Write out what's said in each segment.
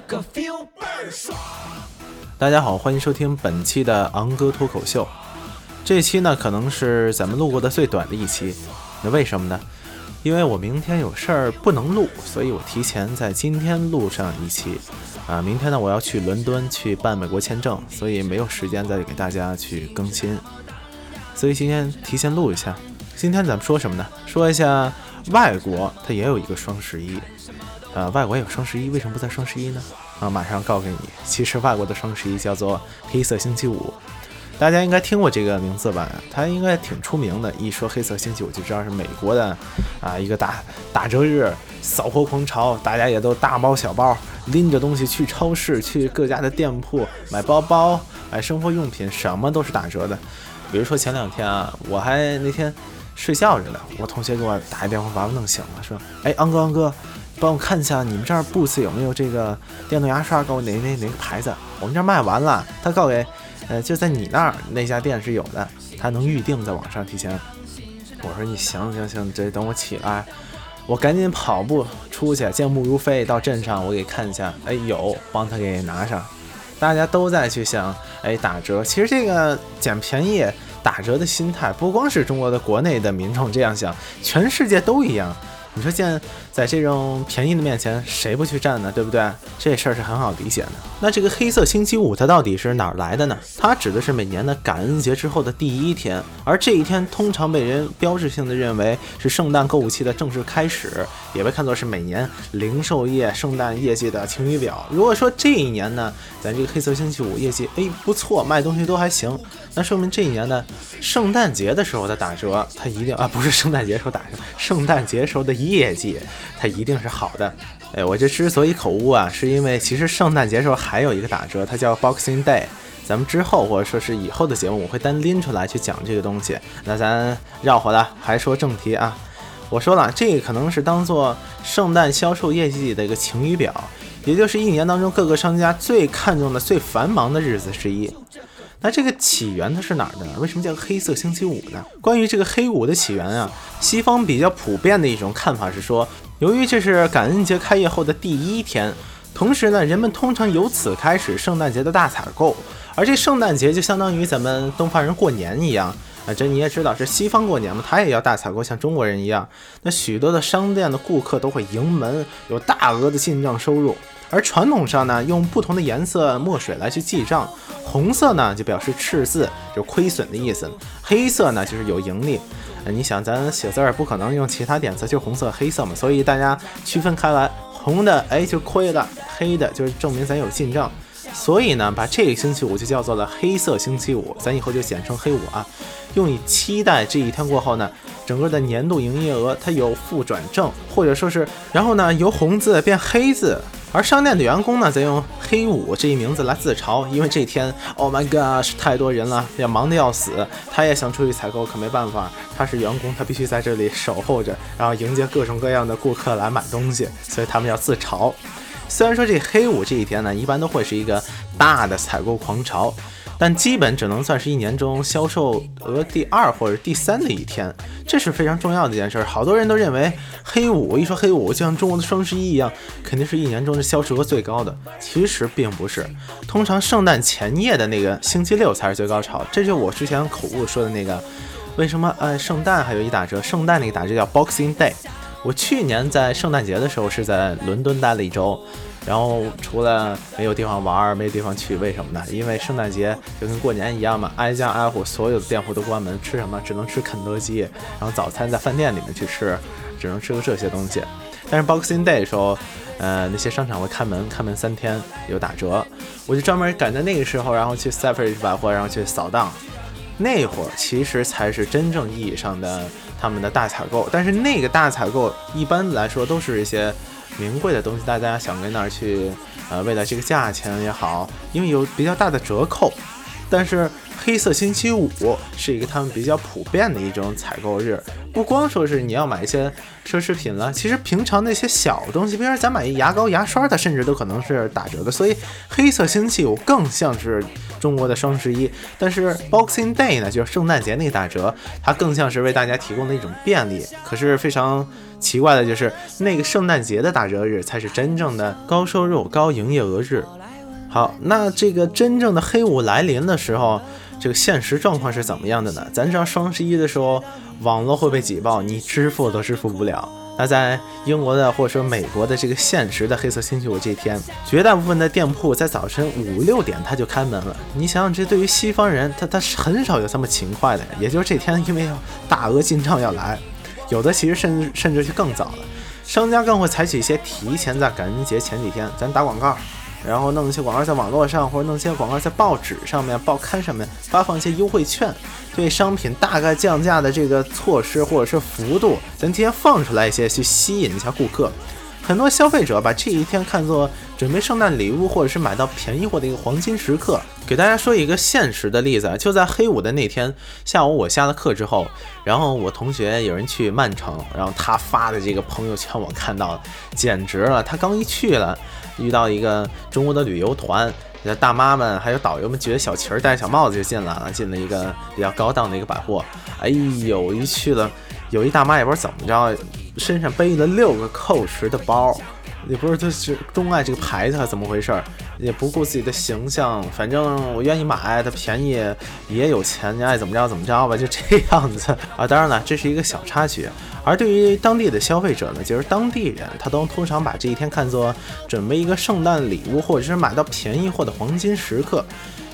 个 feel 倍儿爽。大家好，欢迎收听本期的昂哥脱口秀。这期呢，可能是咱们录过的最短的一期。那为什么呢？因为我明天有事儿不能录，所以我提前在今天录上一期。啊，明天呢，我要去伦敦去办美国签证，所以没有时间再给大家去更新。所以今天提前录一下。今天咱们说什么呢？说一下外国，它也有一个双十一。呃，外国有双十一，为什么不在双十一呢？啊，马上告诉你，其实外国的双十一叫做黑色星期五，大家应该听过这个名字吧？它应该挺出名的。一说黑色星期五，就知道是美国的啊一个打打折日，扫货狂潮，大家也都大包小包，拎着东西去超市、去各家的店铺买包包、买生活用品，什么都是打折的。比如说前两天啊，我还那天睡觉着呢，我同学给我打一电话把我弄醒了，说：“哎，昂哥，昂哥。”帮我看一下你们这儿 Boots 有没有这个电动牙刷？告诉我哪哪哪个牌子？我们这儿卖完了。他告给，呃，就在你那儿那家店是有的，他能预定在网上提前。我说你行行行，这等我起来，我赶紧跑步出去，健步如飞到镇上，我给看一下。哎，有，帮他给拿上。大家都在去想，哎，打折。其实这个捡便宜、打折的心态，不光是中国的国内的民众这样想，全世界都一样。你说现在在这种便宜的面前，谁不去占呢？对不对？这事儿是很好理解的。那这个黑色星期五它到底是哪儿来的呢？它指的是每年的感恩节之后的第一天，而这一天通常被人标志性的认为是圣诞购物期的正式开始，也被看作是每年零售业圣诞业绩的晴雨表。如果说这一年呢，咱这个黑色星期五业绩哎不错，卖东西都还行，那说明这一年呢，圣诞节的时候的打折，它一定啊不是圣诞节时候打折，圣诞节时候的业绩它一定是好的。哎，我这之所以口误啊，是因为其实圣诞节时候还有一个打折，它叫 Boxing Day。咱们之后或者说是以后的节目，我会单拎出来去讲这个东西。那咱绕回来，还说正题啊。我说了，这个可能是当做圣诞销售业绩的一个晴雨表，也就是一年当中各个商家最看重的、最繁忙的日子之一。那这个起源它是哪儿的呢？为什么叫黑色星期五呢？关于这个黑五的起源啊，西方比较普遍的一种看法是说。由于这是感恩节开业后的第一天，同时呢，人们通常由此开始圣诞节的大采购，而这圣诞节就相当于咱们东方人过年一样啊。这你也知道，是西方过年嘛，他也要大采购，像中国人一样。那许多的商店的顾客都会迎门，有大额的进账收入。而传统上呢，用不同的颜色墨水来去记账，红色呢就表示赤字，就亏损的意思；黑色呢就是有盈利。呃你想，咱写字儿不可能用其他颜色，就红色、黑色嘛，所以大家区分开来，红的哎就亏了，黑的就是证明咱有进账。所以呢，把这个星期五就叫做了黑色星期五，咱以后就简称黑五啊，用以期待这一天过后呢，整个的年度营业额它有负转正，或者说是，然后呢由红字变黑字。而商店的员工呢，则用“黑五”这一名字来自嘲，因为这天，Oh my God，是太多人了，也忙得要死。他也想出去采购，可没办法，他是员工，他必须在这里守候着，然后迎接各种各样的顾客来买东西，所以他们要自嘲。虽然说这黑五这一天呢，一般都会是一个大的采购狂潮。但基本只能算是一年中销售额第二或者第三的一天，这是非常重要的一件事。好多人都认为黑五一说黑五就像中国的双十一一样，肯定是一年中的销售额最高的。其实并不是，通常圣诞前夜的那个星期六才是最高潮。这就我之前口误说的那个，为什么呃圣诞还有一打折？圣诞那个打折叫 Boxing Day。我去年在圣诞节的时候是在伦敦待了一周。然后除了没有地方玩，没地方去，为什么呢？因为圣诞节就跟过年一样嘛，挨家挨户，所有的店铺都关门，吃什么只能吃肯德基，然后早餐在饭店里面去吃，只能吃个这些东西。但是 Boxing Day 的时候，呃，那些商场会开门，开门三天有打折，我就专门赶在那个时候，然后去 Sephora 百货，然后去扫荡。那会儿其实才是真正意义上的他们的大采购，但是那个大采购一般来说都是一些。名贵的东西，大家想跟那儿去，呃，为了这个价钱也好，因为有比较大的折扣。但是黑色星期五是一个他们比较普遍的一种采购日，不光说是你要买一些奢侈品了，其实平常那些小东西，比如说咱买一牙膏、牙刷，它甚至都可能是打折的。所以黑色星期五更像是中国的双十一，但是 Boxing Day 呢，就是圣诞节那个打折，它更像是为大家提供的一种便利。可是非常奇怪的就是，那个圣诞节的打折日才是真正的高收入、高营业额日。好，那这个真正的黑五来临的时候，这个现实状况是怎么样的呢？咱知道双十一的时候，网络会被挤爆，你支付都支付不了。那在英国的或者说美国的这个现实的黑色星期五这天，绝大部分的店铺在早晨五六点他就开门了。你想想，这对于西方人，他他是很少有这么勤快的。也就是这天，因为要大额进账要来，有的其实甚至甚至是更早了。商家更会采取一些提前在感恩节前几天，咱打广告。然后弄一些广告在网络上，或者弄一些广告在报纸上面、报刊上面发放一些优惠券，对商品大概降价的这个措施或者是幅度，咱提前放出来一些，去吸引一下顾客。很多消费者把这一天看作准备圣诞礼物或者是买到便宜货的一个黄金时刻。给大家说一个现实的例子啊，就在黑五的那天下午，我下了课之后，然后我同学有人去曼城，然后他发的这个朋友圈我看到了，简直了。他刚一去了，遇到一个中国的旅游团，大妈们还有导游们举着小旗儿，戴小帽子就进来了，进了一个比较高档的一个百货。哎呦，一去了，有一大妈也不知道怎么着。身上背了六个蔻驰的包，也不是他是钟爱这个牌子还怎么回事儿，也不顾自己的形象，反正我愿意买，它便宜也有钱，你爱怎么着怎么着吧，就这样子 啊。当然了，这是一个小插曲。而对于当地的消费者呢，就是当地人，他都通常把这一天看作准备一个圣诞礼物或者是买到便宜货的黄金时刻。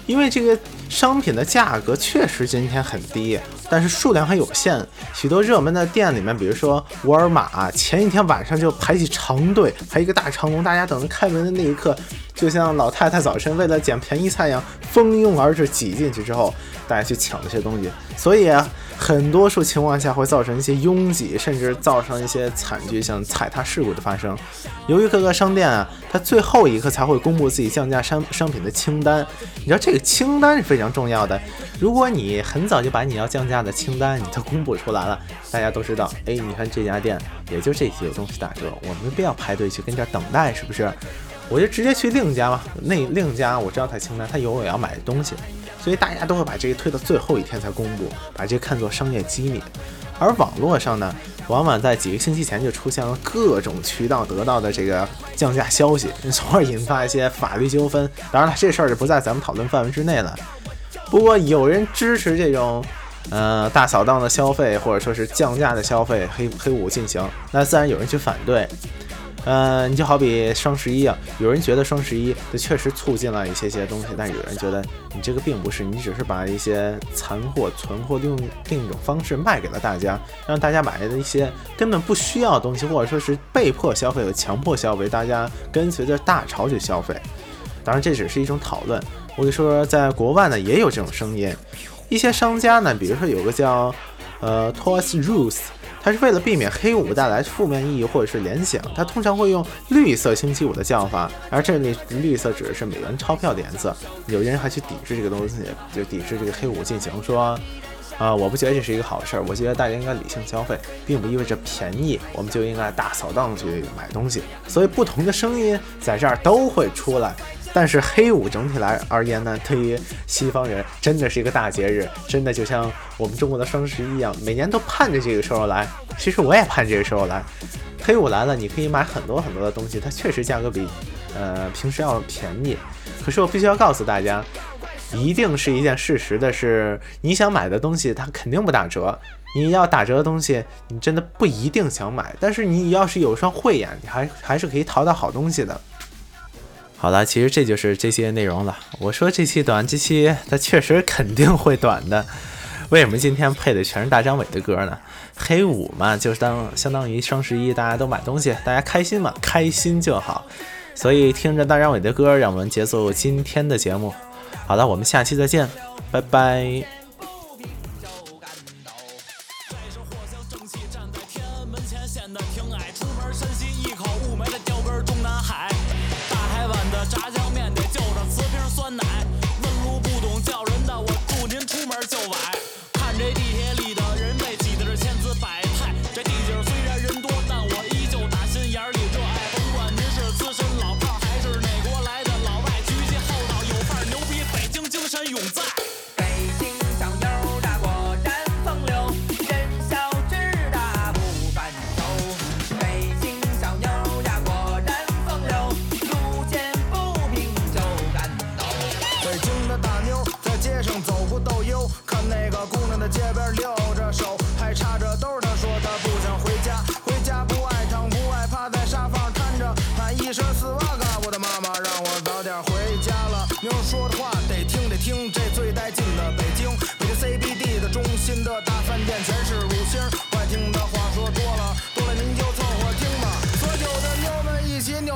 因为这个商品的价格确实今天很低，但是数量还有限。许多热门的店里面，比如说沃尔玛，前一天晚上就排起长队，排一个大长龙，大家等着开门的那一刻，就像老太太早晨为了捡便宜菜一样，蜂拥而至挤进去之后，大家去抢这些东西。所以啊。很多数情况下会造成一些拥挤，甚至造成一些惨剧，像踩踏事故的发生。由于各个商店啊，它最后一刻才会公布自己降价商商品的清单。你知道这个清单是非常重要的。如果你很早就把你要降价的清单你都公布出来了，大家都知道，哎，你看这家店也就这几个东西打折，我没必要排队去跟这儿等待，是不是？我就直接去另一家嘛。那另一家我知道他清单，他有我要买的东西。所以大家都会把这个推到最后一天才公布，把这个看作商业机密。而网络上呢，往往在几个星期前就出现了各种渠道得到的这个降价消息，从而引发一些法律纠纷。当然了，这事儿就不在咱们讨论范围之内了。不过有人支持这种，呃，大扫荡的消费，或者说是降价的消费，黑黑五进行，那自然有人去反对。呃，你就好比双十一啊，有人觉得双十一它确实促进了一些些东西，但有人觉得你这个并不是，你只是把一些残货、存货用另一种方式卖给了大家，让大家买的一些根本不需要的东西，或者说是被迫消费和强迫消费，大家跟随着大潮去消费。当然，这只是一种讨论。我跟你说，在国外呢也有这种声音，一些商家呢，比如说有个叫呃 Toys r u t h 它是为了避免黑五带来负面意义或者是联想，它通常会用绿色星期五的叫法，而这里绿色指的是美元钞票的颜色。有些人还去抵制这个东西，就抵制这个黑五进行说，啊，我不觉得这是一个好事儿，我觉得大家应该理性消费，并不意味着便宜我们就应该大扫荡去买东西。所以不同的声音在这儿都会出来。但是黑五整体来而言呢，对于西方人真的是一个大节日，真的就像我们中国的双十一一样，每年都盼着这个时候来。其实我也盼这个时候来。黑五来了，你可以买很多很多的东西，它确实价格比呃平时要便宜。可是我必须要告诉大家，一定是一件事实的是，你想买的东西它肯定不打折。你要打折的东西，你真的不一定想买。但是你要是有双慧眼，你还还是可以淘到好东西的。好了，其实这就是这些内容了。我说这期短，这期它确实肯定会短的。为什么今天配的全是大张伟的歌呢？黑五嘛，就是当相当于双十一，大家都买东西，大家开心嘛，开心就好。所以听着大张伟的歌，让我们结束今天的节目。好了，我们下期再见，拜拜。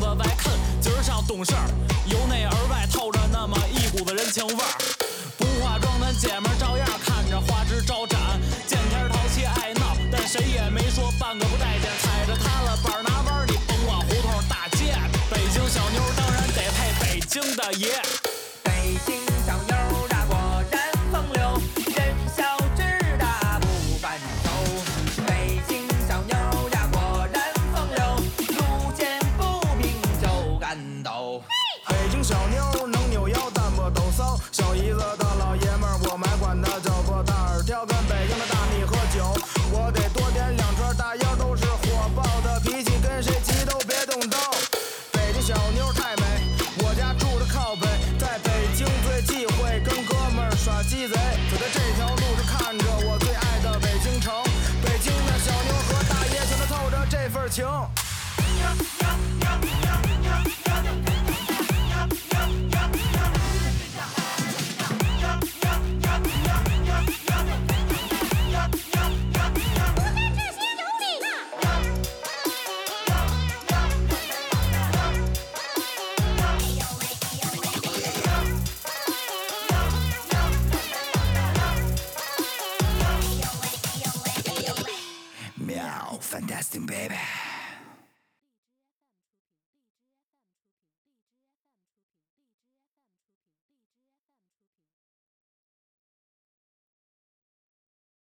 往外看今儿上懂事儿有